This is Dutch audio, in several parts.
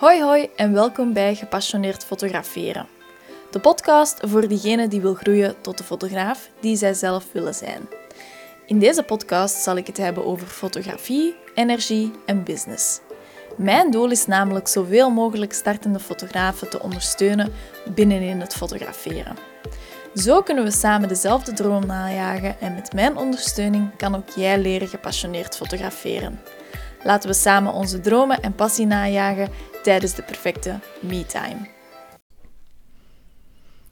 Hoi hoi en welkom bij Gepassioneerd Fotograferen. De podcast voor diegene die wil groeien tot de fotograaf die zij zelf willen zijn. In deze podcast zal ik het hebben over fotografie, energie en business. Mijn doel is namelijk zoveel mogelijk startende fotografen te ondersteunen binnenin het fotograferen. Zo kunnen we samen dezelfde droom najagen en met mijn ondersteuning kan ook jij leren gepassioneerd fotograferen. Laten we samen onze dromen en passie najagen tijdens de perfecte me-time.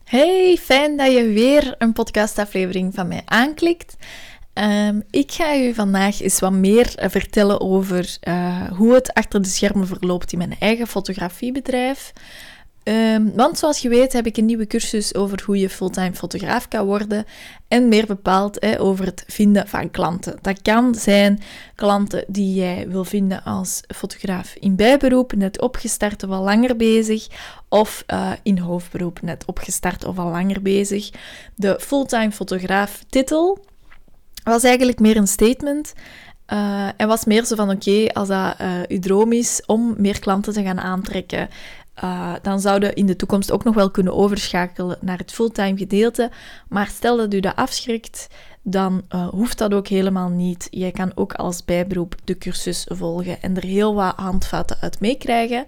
Hey, fijn dat je weer een podcastaflevering van mij aanklikt. Um, ik ga je vandaag eens wat meer vertellen over uh, hoe het achter de schermen verloopt in mijn eigen fotografiebedrijf. Um, want zoals je weet heb ik een nieuwe cursus over hoe je fulltime fotograaf kan worden. En meer bepaald hè, over het vinden van klanten. Dat kan zijn klanten die jij wil vinden als fotograaf in bijberoep, net opgestart of al langer bezig. Of uh, in hoofdberoep, net opgestart of al langer bezig. De fulltime fotograaf titel was eigenlijk meer een statement. Uh, en was meer zo van: oké, als dat uh, uw droom is om meer klanten te gaan aantrekken, uh, dan zouden in de toekomst ook nog wel kunnen overschakelen naar het fulltime gedeelte. Maar stel dat u dat afschrikt, dan uh, hoeft dat ook helemaal niet. Jij kan ook als bijberoep de cursus volgen en er heel wat handvatten uit meekrijgen.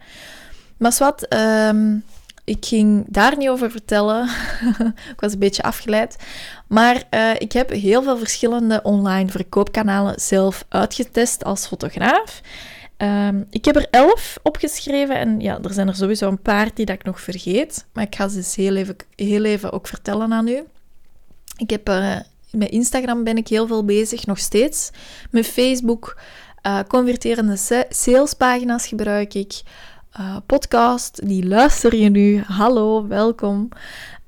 Maar wat, um, ik ging daar niet over vertellen. ik was een beetje afgeleid. Maar uh, ik heb heel veel verschillende online verkoopkanalen zelf uitgetest als fotograaf. Um, ik heb er elf opgeschreven en ja, er zijn er sowieso een paar die dat ik nog vergeet. Maar ik ga ze dus heel even, heel even ook vertellen aan u. Ik heb uh, met Instagram ben ik heel veel bezig, nog steeds. Met Facebook, uh, converterende salespagina's gebruik ik. Uh, podcast, die luister je nu. Hallo, welkom.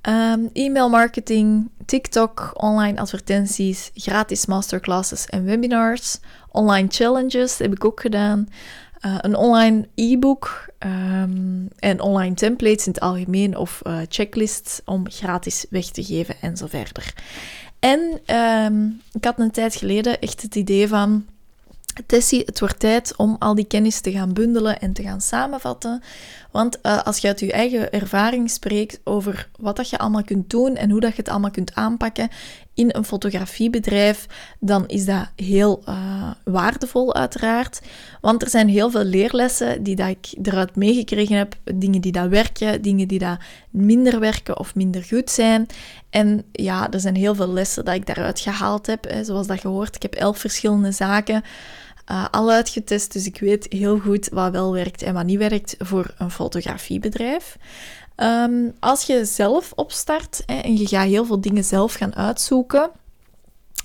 Um, e-mail marketing, TikTok, online advertenties, gratis masterclasses en webinars. Online challenges heb ik ook gedaan. Uh, een online e-book um, en online templates in het algemeen of uh, checklists om gratis weg te geven en zo verder. En um, ik had een tijd geleden echt het idee van Tessie, het wordt tijd om al die kennis te gaan bundelen en te gaan samenvatten. Want uh, als je uit je eigen ervaring spreekt over wat dat je allemaal kunt doen en hoe dat je het allemaal kunt aanpakken in een fotografiebedrijf, dan is dat heel uh, waardevol uiteraard. Want er zijn heel veel leerlessen die dat ik eruit meegekregen heb. Dingen die dat werken, dingen die dat minder werken of minder goed zijn. En ja, er zijn heel veel lessen dat ik daaruit gehaald heb. Hè. Zoals dat gehoord, ik heb elf verschillende zaken uh, al uitgetest, dus ik weet heel goed wat wel werkt en wat niet werkt voor een fotografiebedrijf. Um, als je zelf opstart hè, en je gaat heel veel dingen zelf gaan uitzoeken,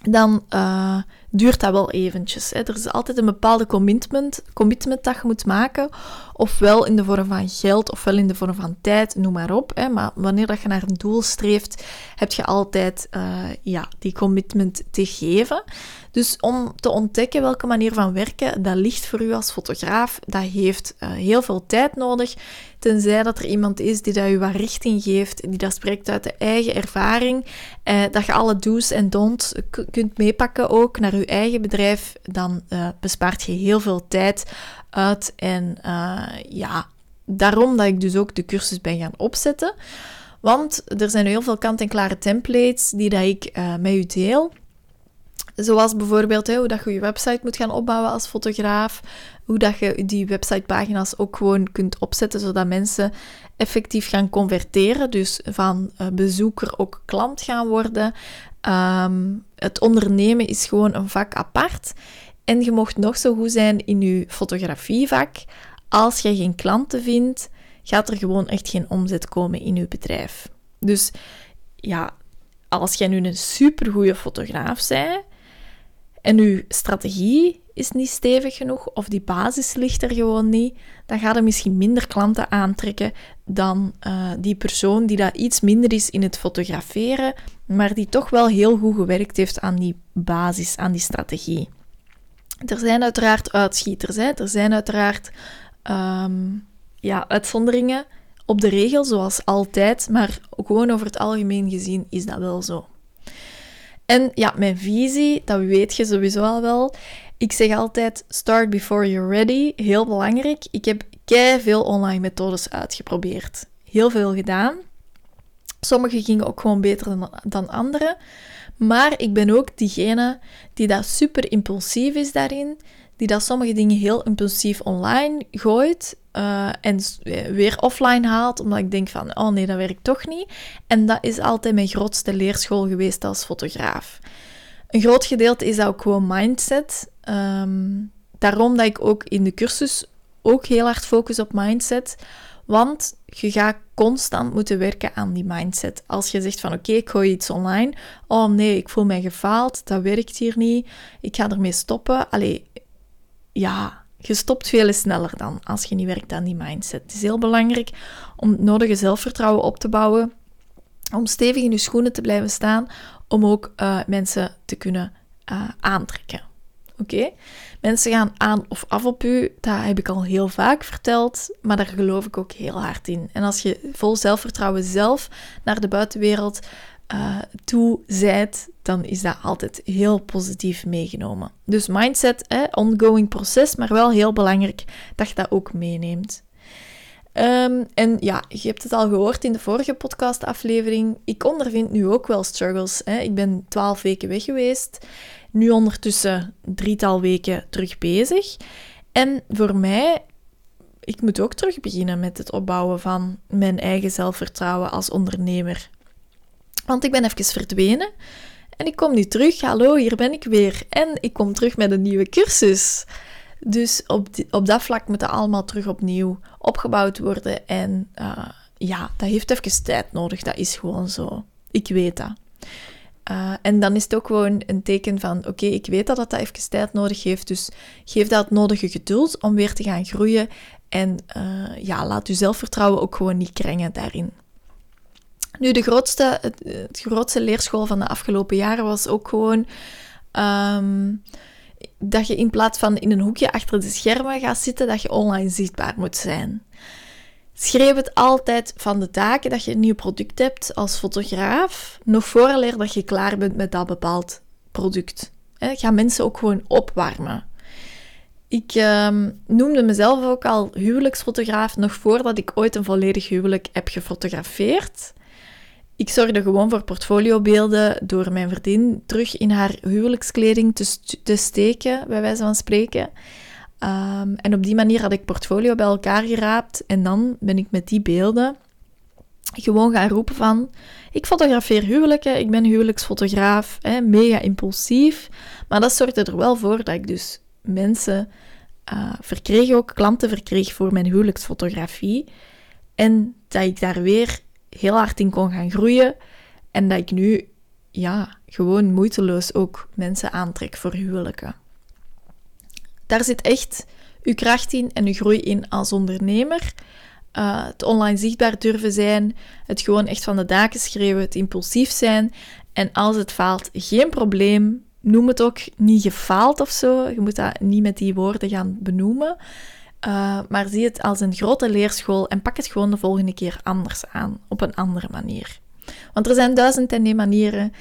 dan uh, duurt dat wel eventjes. Hè. Er is altijd een bepaalde commitment, commitment dat je moet maken, ofwel in de vorm van geld, ofwel in de vorm van tijd, noem maar op. Hè. Maar wanneer dat je naar een doel streeft, heb je altijd uh, ja, die commitment te geven. Dus om te ontdekken welke manier van werken dat ligt voor u als fotograaf, dat heeft uh, heel veel tijd nodig. Tenzij dat er iemand is die dat u wat richting geeft, die dat spreekt uit de eigen ervaring, eh, dat je alle do's en don'ts kunt meepakken ook naar uw eigen bedrijf, dan uh, bespaart je heel veel tijd uit. En uh, ja, daarom dat ik dus ook de cursus ben gaan opzetten. Want er zijn heel veel kant-en-klare templates die dat ik uh, met u deel. Zoals bijvoorbeeld hè, hoe dat je je website moet gaan opbouwen als fotograaf. Hoe dat je die websitepagina's ook gewoon kunt opzetten, zodat mensen effectief gaan converteren. Dus van bezoeker ook klant gaan worden. Um, het ondernemen is gewoon een vak apart. En je mocht nog zo goed zijn in je fotografievak. Als je geen klanten vindt, gaat er gewoon echt geen omzet komen in je bedrijf. Dus ja, als jij nu een supergoeie fotograaf bent en je strategie is niet stevig genoeg of die basis ligt er gewoon niet, dan gaat er misschien minder klanten aantrekken dan uh, die persoon die dat iets minder is in het fotograferen, maar die toch wel heel goed gewerkt heeft aan die basis, aan die strategie. Er zijn uiteraard uitschieters, hè? er zijn uiteraard um, ja, uitzonderingen op de regel, zoals altijd, maar gewoon over het algemeen gezien is dat wel zo. En ja, mijn visie, dat weet je sowieso al wel. Ik zeg altijd: start before you're ready. Heel belangrijk. Ik heb kei veel online methodes uitgeprobeerd. Heel veel gedaan. Sommige gingen ook gewoon beter dan, dan andere. Maar ik ben ook diegene die dat super impulsief is daarin. Die dat sommige dingen heel impulsief online gooit. Uh, en weer offline haalt, omdat ik denk van, oh nee, dat werkt toch niet. En dat is altijd mijn grootste leerschool geweest als fotograaf. Een groot gedeelte is dat ook gewoon mindset. Um, daarom dat ik ook in de cursus ook heel hard focus op mindset. Want je gaat constant moeten werken aan die mindset. Als je zegt van oké, ik gooi iets online. Oh nee, ik voel mij gefaald. Dat werkt hier niet. Ik ga ermee stoppen. Allee, ja, je stopt veel sneller dan als je niet werkt aan die mindset. Het is heel belangrijk om het nodige zelfvertrouwen op te bouwen. Om stevig in je schoenen te blijven staan. Om ook uh, mensen te kunnen uh, aantrekken. Oké? Mensen gaan aan of af op u, dat heb ik al heel vaak verteld, maar daar geloof ik ook heel hard in. En als je vol zelfvertrouwen zelf naar de buitenwereld uh, toe zijt, dan is dat altijd heel positief meegenomen. Dus mindset, ongoing proces, maar wel heel belangrijk dat je dat ook meeneemt. Um, en ja, je hebt het al gehoord in de vorige podcastaflevering. Ik ondervind nu ook wel struggles. Hè. Ik ben twaalf weken weg geweest nu ondertussen drietal weken terug bezig. En voor mij, ik moet ook terug beginnen met het opbouwen van mijn eigen zelfvertrouwen als ondernemer. Want ik ben even verdwenen en ik kom nu terug. Hallo, hier ben ik weer. En ik kom terug met een nieuwe cursus. Dus op, op dat vlak moet het allemaal terug opnieuw opgebouwd worden. En uh, ja, dat heeft even tijd nodig. Dat is gewoon zo. Ik weet dat. Uh, en dan is het ook gewoon een teken van: oké, ik weet dat dat even tijd nodig heeft, dus geef dat nodige geduld om weer te gaan groeien. En uh, ja, laat je zelfvertrouwen ook gewoon niet krengen daarin. Nu, de grootste, het, het, grootste leerschool van de afgelopen jaren was ook gewoon um, dat je in plaats van in een hoekje achter de schermen gaat zitten, dat je online zichtbaar moet zijn. Schreef het altijd van de daken dat je een nieuw product hebt als fotograaf, nog vooraleer dat je klaar bent met dat bepaald product. Ga mensen ook gewoon opwarmen. Ik ehm, noemde mezelf ook al huwelijksfotograaf nog voordat ik ooit een volledig huwelijk heb gefotografeerd. Ik zorgde gewoon voor portfoliobeelden door mijn vriendin terug in haar huwelijkskleding te, te steken, bij wijze van spreken. Um, en op die manier had ik portfolio bij elkaar geraapt en dan ben ik met die beelden gewoon gaan roepen van ik fotografeer huwelijken, ik ben huwelijksfotograaf, hè, mega impulsief. Maar dat zorgde er wel voor dat ik dus mensen uh, verkreeg, ook klanten verkreeg voor mijn huwelijksfotografie. En dat ik daar weer heel hard in kon gaan groeien. En dat ik nu ja, gewoon moeiteloos ook mensen aantrek voor huwelijken. Daar zit echt uw kracht in en uw groei in als ondernemer. Uh, het online zichtbaar durven zijn, het gewoon echt van de daken schreeuwen, het impulsief zijn. En als het faalt, geen probleem. Noem het ook niet gefaald of zo. Je moet dat niet met die woorden gaan benoemen. Uh, maar zie het als een grote leerschool en pak het gewoon de volgende keer anders aan, op een andere manier. Want er zijn duizend en één manieren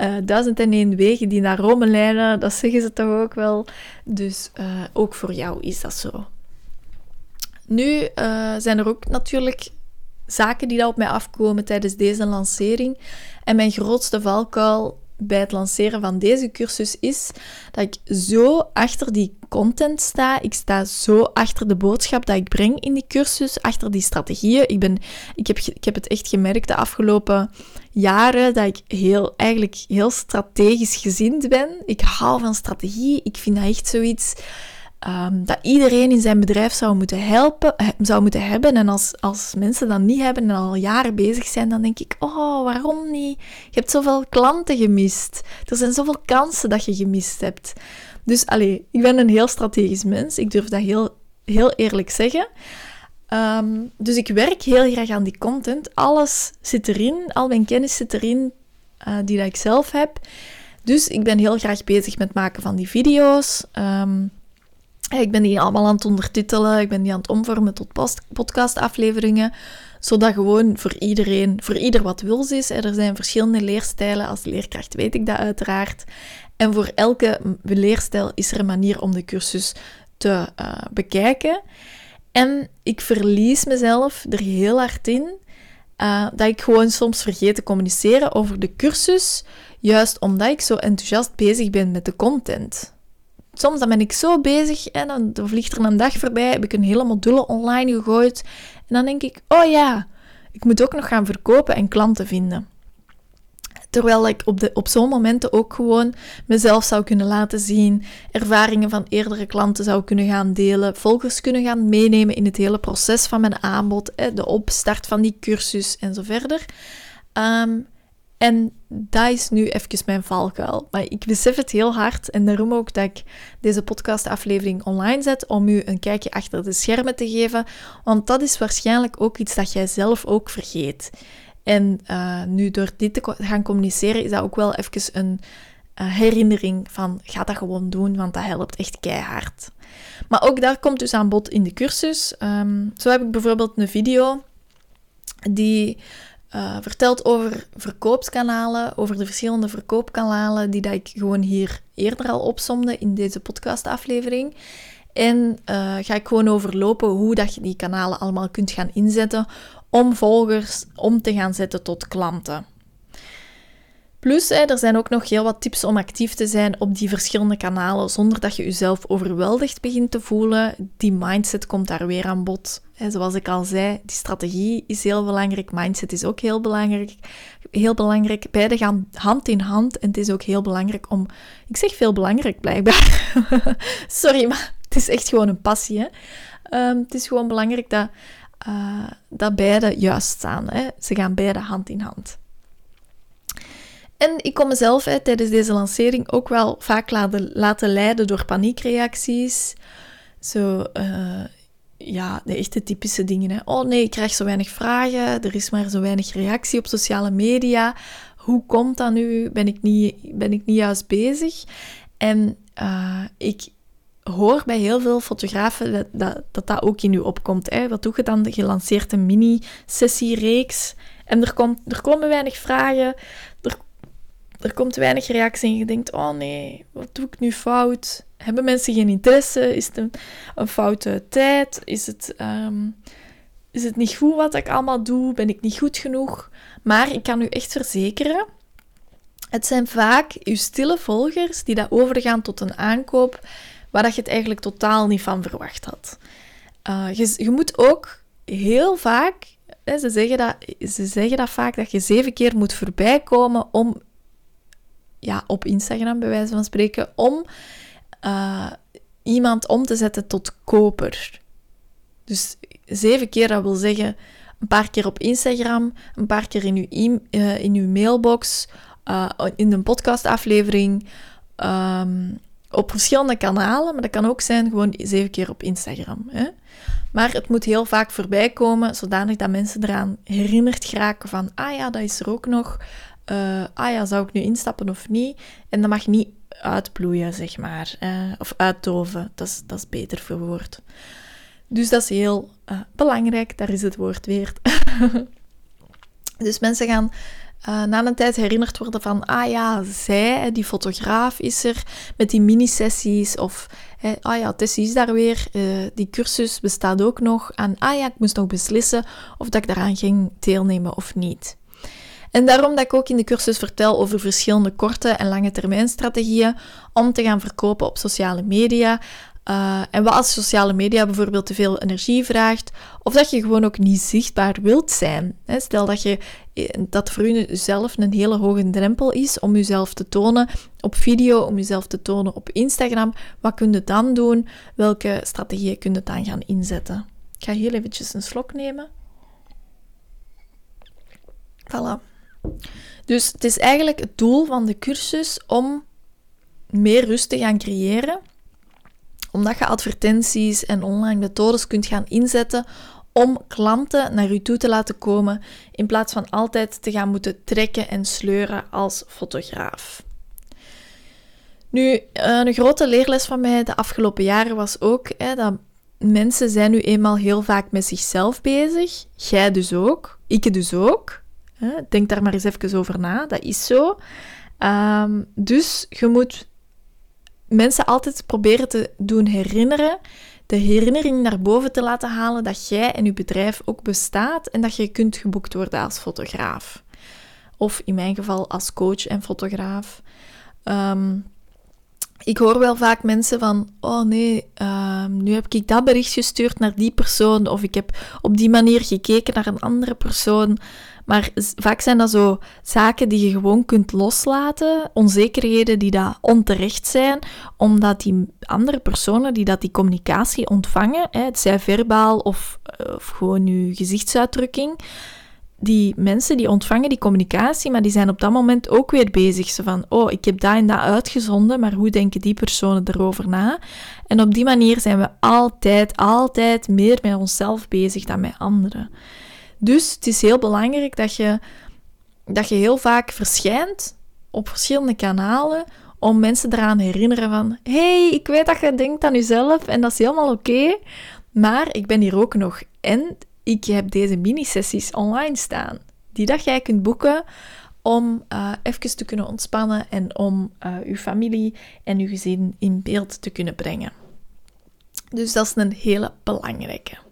uh, duizend en één wegen die naar Rome leiden, dat zeggen ze toch ook wel. Dus uh, ook voor jou is dat zo. Nu zijn er ook natuurlijk zaken die daar op mij afkomen tijdens deze lancering. En mijn grootste valkuil bij het lanceren van deze cursus is dat ik zo achter die content sta. Ik sta zo achter de boodschap dat ik breng in die cursus, achter die strategieën. Ik, ben, ik, heb, ik heb het echt gemerkt de afgelopen jaren dat ik heel, eigenlijk heel strategisch gezind ben. Ik hou van strategie. Ik vind dat echt zoiets um, dat iedereen in zijn bedrijf zou moeten helpen, eh, zou moeten hebben. En als, als mensen dat niet hebben en al jaren bezig zijn, dan denk ik, oh, waarom niet? Je hebt zoveel klanten gemist. Er zijn zoveel kansen dat je gemist hebt. Dus allee, ik ben een heel strategisch mens. Ik durf dat heel, heel eerlijk zeggen. Um, dus ik werk heel graag aan die content. Alles zit erin, al mijn kennis zit erin uh, die ik zelf heb. Dus ik ben heel graag bezig met maken van die video's. Um, ik ben die allemaal aan het ondertitelen, ik ben die aan het omvormen tot podcastafleveringen, zodat gewoon voor iedereen, voor ieder wat wils is. Er zijn verschillende leerstijlen, als leerkracht weet ik dat uiteraard. En voor elke leerstijl is er een manier om de cursus te uh, bekijken. En ik verlies mezelf er heel hard in uh, dat ik gewoon soms vergeet te communiceren over de cursus, juist omdat ik zo enthousiast bezig ben met de content. Soms dan ben ik zo bezig en dan vliegt er een dag voorbij, heb ik een hele module online gegooid en dan denk ik, oh ja, ik moet ook nog gaan verkopen en klanten vinden. Terwijl ik op, de, op zo'n momenten ook gewoon mezelf zou kunnen laten zien, ervaringen van eerdere klanten zou kunnen gaan delen, volgers kunnen gaan meenemen in het hele proces van mijn aanbod, de opstart van die cursus en zo verder. Ehm, en dat is nu even mijn valkuil. Maar ik besef het heel hard en daarom ook dat ik deze podcastaflevering online zet om u een kijkje achter de schermen te geven. Want dat is waarschijnlijk ook iets dat jij zelf ook vergeet. En uh, nu door dit te gaan communiceren is dat ook wel even een uh, herinnering van ga dat gewoon doen, want dat helpt echt keihard. Maar ook daar komt dus aan bod in de cursus. Um, zo heb ik bijvoorbeeld een video die uh, vertelt over verkoopskanalen, over de verschillende verkoopkanalen die dat ik gewoon hier eerder al opsomde in deze podcastaflevering. En uh, ga ik gewoon overlopen hoe dat je die kanalen allemaal kunt gaan inzetten om volgers om te gaan zetten tot klanten. Plus, er zijn ook nog heel wat tips om actief te zijn op die verschillende kanalen zonder dat je jezelf overweldigd begint te voelen. Die mindset komt daar weer aan bod. Zoals ik al zei, die strategie is heel belangrijk, mindset is ook heel belangrijk. Heel belangrijk. Beide gaan hand in hand en het is ook heel belangrijk om... Ik zeg veel belangrijk blijkbaar. Sorry, maar het is echt gewoon een passie. Hè? Ehm, het is gewoon belangrijk dat uh, dat beide juist staan. Hè. Ze gaan beide hand in hand. En ik kon mezelf tijdens deze lancering ook wel vaak laten, laten leiden door paniekreacties. Zo, uh, ja, de echte typische dingen. Hè. Oh nee, ik krijg zo weinig vragen, er is maar zo weinig reactie op sociale media. Hoe komt dat nu? Ben ik niet, ben ik niet juist bezig? En uh, ik hoor bij heel veel fotografen dat dat, dat, dat ook in u opkomt. Hè. Wat doe je dan? Je lanceert een mini-sessiereeks en er, komt, er komen weinig vragen, er komt weinig reactie en je denkt, oh nee, wat doe ik nu fout? Hebben mensen geen interesse? Is het een, foute tijd? Is het, ehm, is het niet goed wat ik allemaal doe? Ben ik niet goed genoeg? Maar ik kan u echt verzekeren, het zijn vaak uw stille volgers die dat overgaan tot een aankoop waar dat je het eigenlijk totaal niet van verwacht had. Uh, je, je, moet ook heel vaak, ze, zeggen dat, ze zeggen dat vaak, dat je zeven keer moet voorbijkomen om, ja, op Instagram bij wijze van spreken, om uh, iemand om te zetten tot koper. Dus zeven keer, dat wil zeggen een paar keer op Instagram, een paar keer in uw, e uh, in uw mailbox, in een podcastaflevering, um, op verschillende kanalen, maar dat kan ook zijn gewoon zeven keer op Instagram. Hè? Maar het moet heel vaak voorbij komen, zodanig dat mensen eraan herinnerd geraken van, ah ja, dat is er ook nog. Uh, ah ja, zou ik nu instappen of niet? En dat mag niet uitbloeien, zeg maar. Uh, of uitdoven, dat is, dat is beter verwoord. Dus dat is heel uh, belangrijk, daar is het woord weer. dus mensen gaan na een tijd herinnerd worden van, ah ja, zij, die fotograaf is er met die mini-sessies. Of, ah ja, Tessie is daar weer, die cursus bestaat ook nog. En ah ja, ik moest nog beslissen of dat ik daaraan ging deelnemen of niet. En daarom dat ik ook in de cursus vertel over verschillende korte en lange termijn strategieën om te gaan verkopen op sociale media. Uh, en wat als sociale media bijvoorbeeld te veel energie vraagt, of dat je gewoon ook niet zichtbaar wilt zijn. Stel dat, je, eh, dat voor jezelf een hele hoge drempel is om jezelf te tonen op video, om jezelf te tonen op Instagram. Wat kun je dan doen? Welke strategieën kun je dan gaan inzetten? Ik ga heel eventjes een slok nemen. Voilà. Dus het is eigenlijk het doel van de cursus om meer rust te gaan creëren omdat je advertenties en online methodes kunt gaan inzetten om klanten naar je toe te laten komen, in plaats van altijd te gaan moeten trekken en sleuren als fotograaf. Nu, een grote leerles van mij de afgelopen jaren was ook hè, dat mensen zijn nu eenmaal heel vaak met zichzelf bezig. Jij dus ook, ik dus ook. Denk daar maar eens even over na, dat is zo. Ehm, dus je moet mensen altijd proberen te doen herinneren de herinnering naar boven te laten halen dat jij en je bedrijf ook bestaat en dat je kunt geboekt worden als fotograaf. Of in mijn geval als coach en fotograaf. Ehm, ik hoor wel vaak mensen van, oh nee, ehm, nu heb ik dat bericht gestuurd naar die persoon, of ik heb op die manier gekeken naar een andere persoon. Maar vaak zijn dat zo zaken die je gewoon kunt loslaten, onzekerheden die dat onterecht zijn, omdat die andere personen die dat die communicatie ontvangen, hè, het zij verbaal of, eh, of gewoon je gezichtsuitdrukking, die mensen die ontvangen die communicatie, maar die zijn op dat moment ook weer bezig. Zo van, oh, ik heb dat en dat uitgezonden, maar hoe denken die personen erover na? En op die manier zijn we altijd, altijd meer met onszelf bezig dan met anderen. Dus het is heel belangrijk dat je, dat je heel vaak verschijnt op verschillende kanalen om mensen eraan herinneren van hey, ik weet dat je denkt aan jezelf en dat is helemaal oké, maar ik ben hier ook nog. En ik heb deze mini-sessies online staan, die dat jij kunt boeken om uh, even te kunnen ontspannen en om uh, uw familie en uw gezin in beeld te kunnen brengen. Dus dat is een hele belangrijke.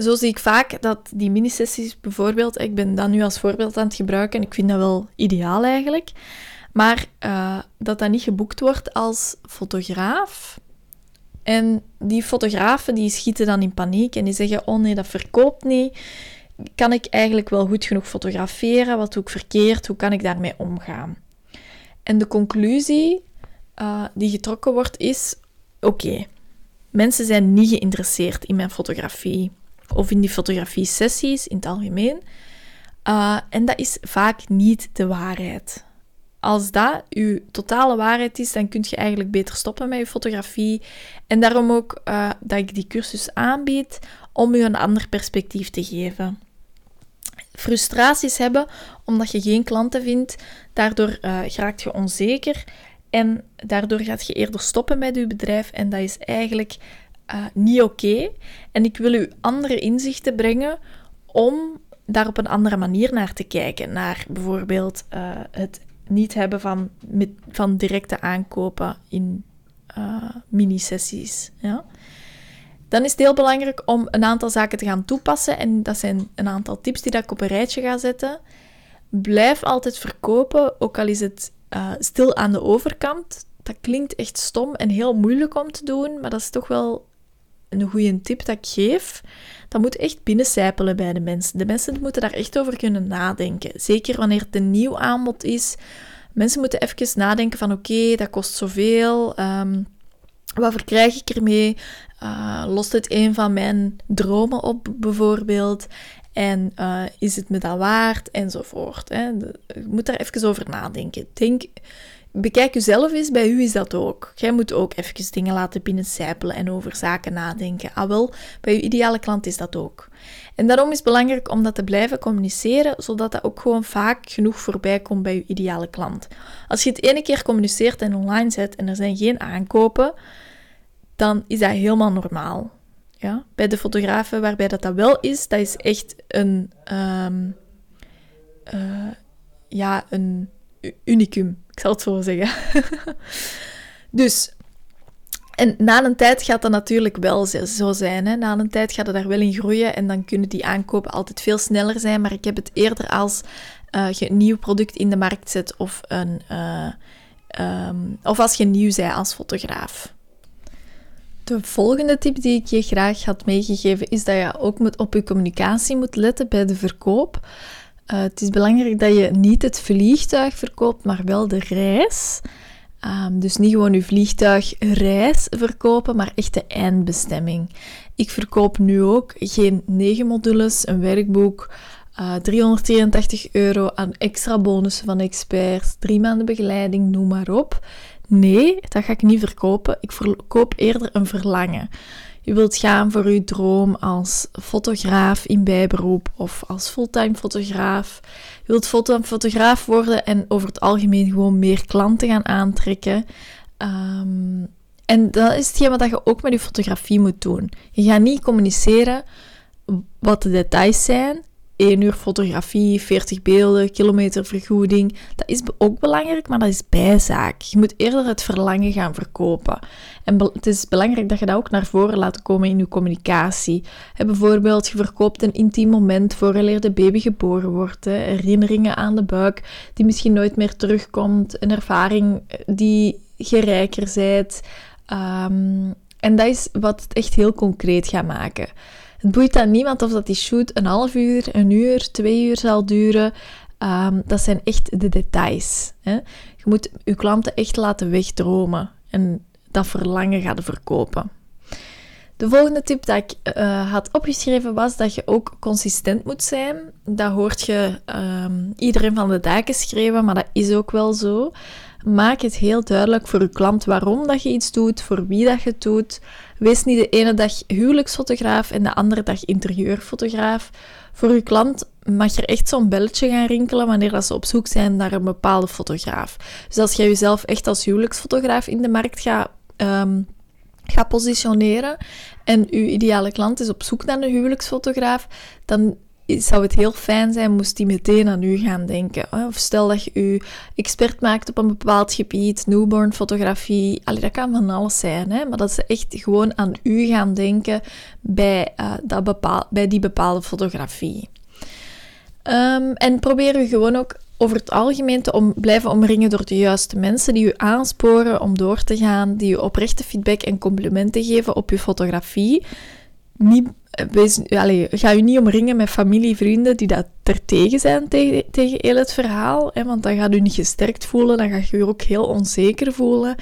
Zo zie ik vaak dat die mini-sessies bijvoorbeeld, ik ben dat nu als voorbeeld aan het gebruiken en ik vind dat wel ideaal eigenlijk, maar uh, dat dat niet geboekt wordt als fotograaf, en die fotografen die schieten dan in paniek en die zeggen: Oh nee, dat verkoopt niet. Kan ik eigenlijk wel goed genoeg fotograferen? Wat doe ik verkeerd? Hoe kan ik daarmee omgaan? En de conclusie uh, die getrokken wordt is: Oké, mensen zijn niet geïnteresseerd in mijn fotografie of in die fotografie-sessies in het algemeen. Uh, en dat is vaak niet de waarheid. Als dat je totale waarheid is, dan kun je eigenlijk beter stoppen met je fotografie. En daarom ook uh, dat ik die cursus aanbied om je een ander perspectief te geven. Frustraties hebben omdat je geen klanten vindt, daardoor uh, raakt je onzeker en daardoor gaat je eerder stoppen met je bedrijf en dat is eigenlijk uh, niet oké. En ik wil u andere inzichten brengen om daar op een andere manier naar te kijken. Naar bijvoorbeeld uh, het niet hebben van, met, van directe aankopen in uh, mini-sessies. Ja? Dan is het heel belangrijk om een aantal zaken te gaan toepassen. En dat zijn een aantal tips die ik op een rijtje ga zetten. Blijf altijd verkopen, ook al is het stil aan de overkant. Dat klinkt echt stom en heel moeilijk om te doen, maar dat is toch wel een goede tip dat ik geef. Dat moet echt binnencijpelen bij de mensen. De mensen moeten daar echt over kunnen nadenken. Zeker wanneer het een nieuw aanbod is. Mensen moeten even nadenken van oké, dat kost zoveel. Um, wat verkrijg ik ermee? Uh, lost het een van mijn dromen op bijvoorbeeld? En uh, is het me dat waard? Enzovoort. Hè. Je moet daar even over nadenken. Denk bekijk jezelf eens, bij u is dat ook. Jij moet ook even dingen laten binnencijpelen en over zaken nadenken. Ah wel, bij uw ideale klant is dat ook. En daarom is het belangrijk om dat te blijven communiceren, zodat dat ook gewoon vaak genoeg voorbij komt bij uw ideale klant. Als je het ene keer communiceert en online zet en er zijn geen aankopen, dan is dat helemaal normaal. Ja? Bij de fotografen waarbij dat, dat wel is, dat is echt een, um, uh, ja, een unicum. Ik zal het zo zeggen. dus, en na een tijd gaat dat natuurlijk wel zo zijn. Hè? Na een tijd gaat het daar wel in groeien en dan kunnen die aankopen altijd veel sneller zijn. Maar ik heb het eerder als uh, je een nieuw product in de markt zet of, een, uh, um, of als je nieuw bent als fotograaf. De volgende tip die ik je graag had meegegeven is dat je ook moet op je communicatie moet letten bij de verkoop. Uh, het is belangrijk dat je niet het vliegtuig verkoopt, maar wel de reis. Um, dus niet gewoon je vliegtuigreis verkopen, maar echt de eindbestemming. Ik verkoop nu ook geen negen modules, een werkboek, uh, eh, 383 euro aan extra bonussen van experts, drie maanden begeleiding, noem maar op. Nee, dat ga ik niet verkopen. Ik verkoop eerder een verlangen je wilt gaan voor je droom als fotograaf in bijberoep of als fulltime fotograaf. Je wilt fotograaf worden en over het algemeen gewoon meer klanten gaan aantrekken. Ehm, en dat is hetgeen wat je ook met je fotografie moet doen. Je gaat niet communiceren wat de details zijn. 1 uur fotografie, 40 beelden, kilometervergoeding. Dat is ook belangrijk, maar dat is bijzaak. Je moet eerder het verlangen gaan verkopen. En het is belangrijk dat je dat ook naar voren laat komen in je communicatie. bijvoorbeeld, je verkoopt een intiem moment voor de baby geboren wordt. Herinneringen aan de buik die misschien nooit meer terugkomt. Een ervaring die je rijker zijt. Um, en dat is wat het echt heel concreet gaat maken. Het boeit aan niemand of dat die shoot een half uur, een uur, twee uur zal duren. Um, dat zijn echt de details. Hè? Je moet je klanten echt laten wegdromen en dat verlangen gaan verkopen. De volgende tip dat ik uh, had opgeschreven was dat je ook consistent moet zijn. Dat hoort je um, iedereen van de daken schreven, maar dat is ook wel zo. Maak het heel duidelijk voor je klant waarom dat je iets doet, voor wie dat je het doet. Wees niet de ene dag huwelijksfotograaf en de andere dag interieurfotograaf. Voor je klant mag er echt zo'n belletje gaan rinkelen wanneer dat ze op zoek zijn naar een bepaalde fotograaf. Dus als jij jezelf echt als huwelijksfotograaf in de markt gaat, gaat positioneren en uw ideale klant is op zoek naar een huwelijksfotograaf, dan zou het heel fijn zijn moest die meteen aan u gaan denken. Of stel dat je u expert maakt op een bepaald gebied, newborn fotografie, allee, dat kan van alles zijn, hè? maar dat ze echt gewoon aan u gaan denken bij, uh, dat bepaal, bij die bepaalde fotografie. Um, en probeer u gewoon ook over het algemeen te om, blijven omringen door de juiste mensen die u aansporen om door te gaan, die u oprechte feedback en complimenten geven op uw fotografie. Niet wees, ga je niet omringen met familie, vrienden die dat er tegen zijn tegen, heel het verhaal. Hè, want dan gaat u niet gesterkt voelen, dan ga je je ook heel onzeker voelen.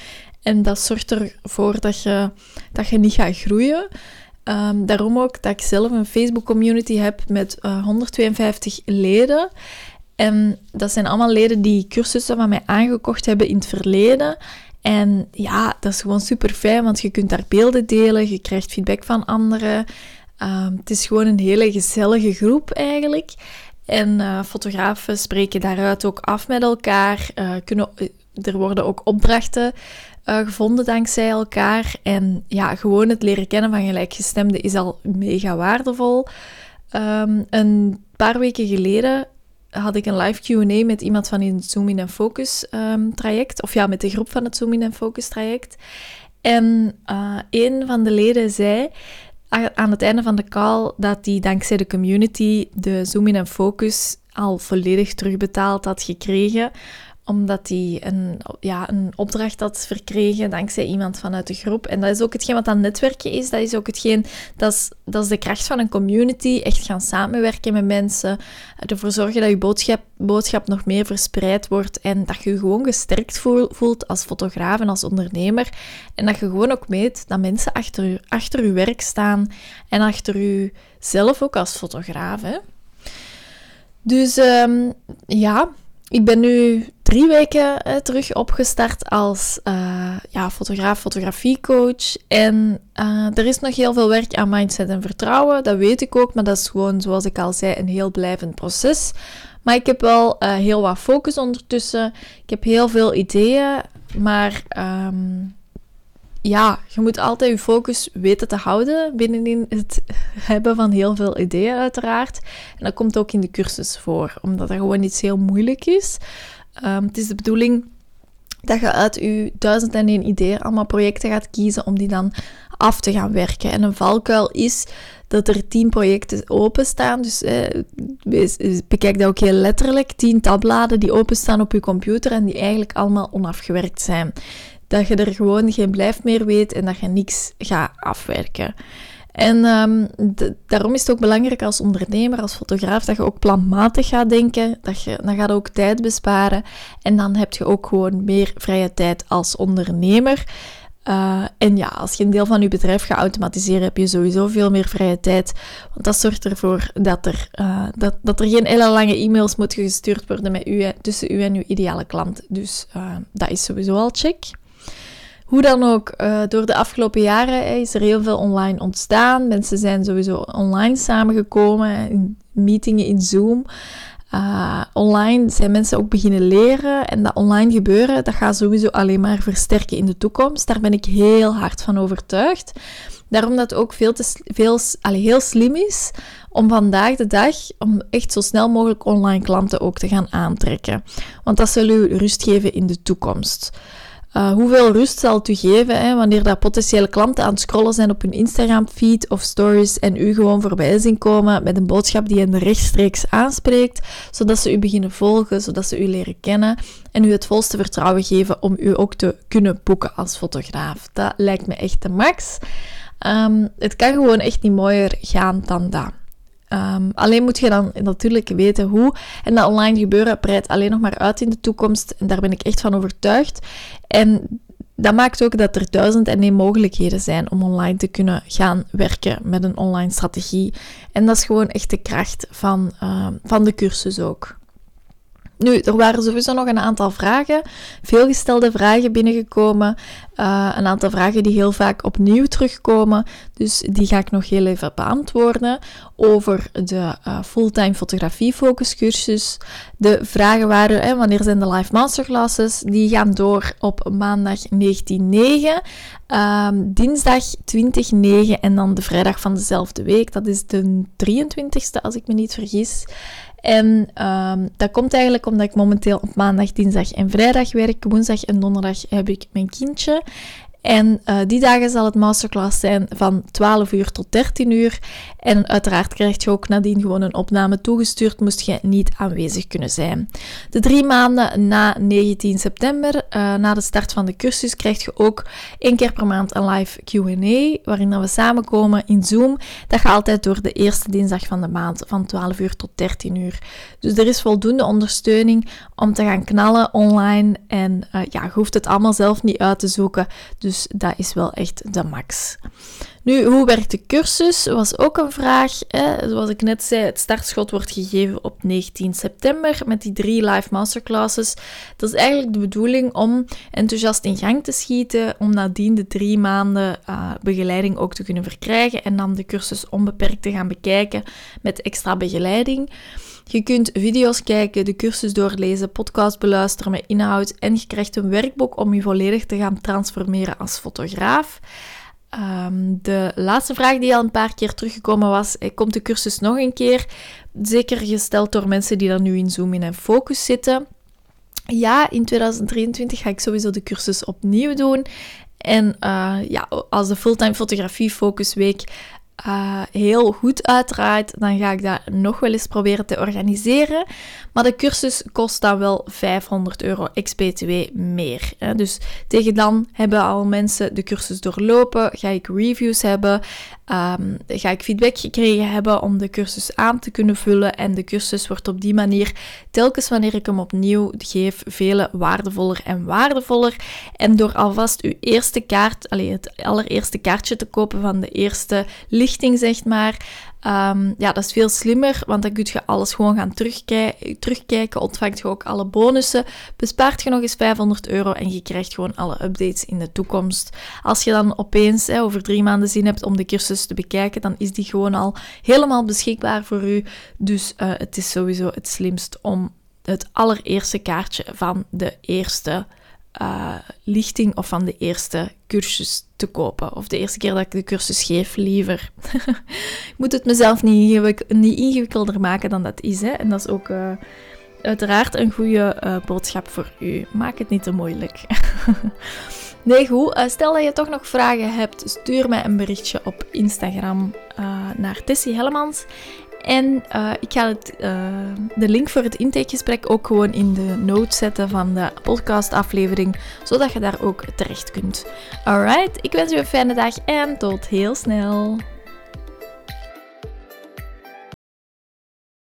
En dat zorgt ervoor dat je, dat je niet gaat groeien. Um, daarom ook dat ik zelf een Facebook-community heb met uh, eh, 152 leden. En dat zijn allemaal leden die cursussen van mij aangekocht hebben in het verleden. En ja, dat is gewoon super fijn, want je kunt daar beelden delen, je krijgt feedback van anderen. Ehm, het is gewoon een hele gezellige groep eigenlijk. En uh, fotografen spreken daaruit ook af met elkaar. Uh, kunnen, eh, er worden ook opdrachten gevonden dankzij elkaar. En ja, gewoon het leren kennen van gelijkgestemden is al mega waardevol. Ehm, een paar weken geleden had ik een live Q&A met iemand van het Zoom in Focus um, traject. Of ja, met de groep van het Zoom in Focus traject. En een van de leden zei aan het einde van de call dat hij dankzij de community de Zoom in en Focus al volledig terugbetaald had gekregen omdat hij een, ja, een opdracht had verkregen dankzij iemand vanuit de groep. En dat is ook hetgeen wat aan netwerken is. Dat is ook hetgeen, dat is, dat is de kracht van een community. Echt gaan samenwerken met mensen. Ervoor zorgen dat je boodschap, boodschap nog meer verspreid wordt. En dat je je gewoon gesterkt voelt als fotograaf en als ondernemer. En dat je gewoon ook meet dat mensen achter je, achter je werk staan. En achter je zelf ook als fotograaf. Hè? Dus um, ja, ik ben nu drie weken eh, terug opgestart als uh, ja, fotograaf, fotografiecoach. En uh, er is nog heel veel werk aan mindset en vertrouwen. Dat weet ik ook, maar dat is gewoon, zoals ik al zei, een heel blijvend proces. Maar ik heb wel heel wat focus ondertussen. Ik heb heel veel ideeën, maar um, ja, je moet altijd je focus weten te houden binnenin het hebben van heel veel ideeën, uiteraard. En dat komt ook in de cursus voor, omdat dat gewoon iets heel moeilijk is. Um, het is de bedoeling dat je uit je duizend en één ideeën allemaal projecten gaat kiezen om die dan af te gaan werken. En een valkuil is dat er tien projecten openstaan. Dus eh, bekijk dat ook heel letterlijk. Tien tabbladen die openstaan op je computer en die eigenlijk allemaal onafgewerkt zijn dat je er gewoon geen blijf meer weet en dat je niks gaat afwerken. En um, daarom is het ook belangrijk als ondernemer, als fotograaf, dat je ook planmatig gaat denken. Dat je, dan gaat ook tijd besparen. En dan heb je ook gewoon meer vrije tijd als ondernemer. Uh, en ja, als je een deel van je bedrijf gaat automatiseren, heb je sowieso veel meer vrije tijd. Want dat zorgt ervoor dat er, uh, dat, dat er geen hele lange e-mails moeten gestuurd worden met u, tussen u en uw ideale klant. Dus uh, dat is sowieso al check. Hoe dan ook, uh, door de afgelopen jaren is er heel veel online ontstaan. Mensen zijn sowieso online samengekomen, in meetingen in Zoom. Uh, online zijn mensen ook beginnen leren en dat online gebeuren, dat gaat sowieso alleen maar versterken in de toekomst. Daar ben ik heel hard van overtuigd. Daarom dat het ook veel te, veel, allee, heel slim is om vandaag de dag, om echt zo snel mogelijk online klanten ook te gaan aantrekken. Want dat zal u rust geven in de toekomst. Uh, hoeveel rust zal het u geven hè, wanneer dat potentiële klanten aan het scrollen zijn op hun Instagram-feed of stories en u gewoon voorbij zien komen met een boodschap die hen rechtstreeks aanspreekt, zodat ze u beginnen volgen, zodat ze u leren kennen en u het volste vertrouwen geven om u ook te kunnen boeken als fotograaf. Dat lijkt me echt de max. Um, het kan gewoon echt niet mooier gaan dan dat. Um, alleen moet je dan natuurlijk weten hoe. En dat online gebeuren breidt alleen nog maar uit in de toekomst. En daar ben ik echt van overtuigd. En dat maakt ook dat er duizend en één mogelijkheden zijn om online te kunnen gaan werken met een online strategie. En dat is gewoon echt de kracht van, uh, van de cursus ook. Nu, er waren sowieso nog een aantal vragen, veelgestelde vragen binnengekomen. Uh, een aantal vragen die heel vaak opnieuw terugkomen. Dus die ga ik nog heel even beantwoorden. Over de uh, fulltime fotografie focuscursus. De vragen waren, hè, wanneer zijn de live masterclasses? Die gaan door op maandag 19.9, um, ehm, dinsdag 20.9 en dan de vrijdag van dezelfde week. Dat is de 23ste, als ik me niet vergis. En um, dat komt eigenlijk omdat ik momenteel op maandag, dinsdag en vrijdag werk. Woensdag en donderdag heb ik mijn kindje. En uh, die dagen zal het masterclass zijn van 12 uur tot 13 uur. En uiteraard krijg je ook nadien gewoon een opname toegestuurd, moest je niet aanwezig kunnen zijn. De drie maanden na 19 september, uh, na de start van de cursus, krijg je ook één keer per maand een live Q&A, waarin we samenkomen in Zoom. Dat gaat altijd door de eerste dinsdag van de maand, van 12 uur tot 13 uur. Dus er is voldoende ondersteuning om te gaan knallen online. En uh, ja, je hoeft het allemaal zelf niet uit te zoeken. Dus dat is wel echt de max. Nu, hoe werkt de cursus? Was ook een vraag. Hè? Zoals ik net zei, het startschot wordt gegeven op 19 september met die drie live masterclasses. Dat is eigenlijk de bedoeling om enthousiast in gang te schieten, om nadien de drie maanden uh, begeleiding ook te kunnen verkrijgen en dan de cursus onbeperkt te gaan bekijken met extra begeleiding. Je kunt video's kijken, de cursus doorlezen, podcast beluisteren met inhoud en je krijgt een werkboek om je volledig te gaan transformeren als fotograaf. Um, de laatste vraag die al een paar keer teruggekomen was, eh, komt de cursus nog een keer? Zeker gesteld door mensen die dan nu in Zoom in en Focus zitten. Ja, in 2023 ga ik sowieso de cursus opnieuw doen. En uh, ja, als de Fulltime Fotografie Focus Week uh, heel goed uitdraait, dan ga ik dat nog wel eens proberen te organiseren. Maar de cursus kost dan wel 500 euro ex-BTW meer. Hè. Dus tegen dan hebben al mensen de cursus doorlopen, ga ik reviews hebben, um, ga ik feedback gekregen hebben om de cursus aan te kunnen vullen. En de cursus wordt op die manier, telkens wanneer ik hem opnieuw geef, vele waardevoller en waardevoller. En door alvast uw eerste kaart, allee, het allereerste kaartje te kopen van de eerste lichting, zeg maar, Um, ja, dat is veel slimmer, want dan kun je alles gewoon gaan terugkijken, terugkijken. Ontvangt je ook alle bonussen. Bespaart je nog eens 500 euro en je krijgt gewoon alle updates in de toekomst. Als je dan opeens hè, over drie maanden zin hebt om de cursus te bekijken, dan is die gewoon al helemaal beschikbaar voor u. Dus uh, het is sowieso het slimst om het allereerste kaartje van de eerste uh, lichting of van de eerste cursus te kopen. Of de eerste keer dat ik de cursus geef, liever. ik moet het mezelf niet, niet, ingewikkelder maken dan dat is. Hè? En dat is ook uh, uiteraard een goede uh, boodschap voor u. Maak het niet te moeilijk. nee, goed. stel dat je toch nog vragen hebt, stuur mij een berichtje op Instagram naar Tessie Hellemans. En uh, ik ga het, uh, de link voor het intakegesprek ook gewoon in de notes zetten van de podcastaflevering, zodat je daar ook terecht kunt. Alright, ik wens u een fijne dag en tot heel snel.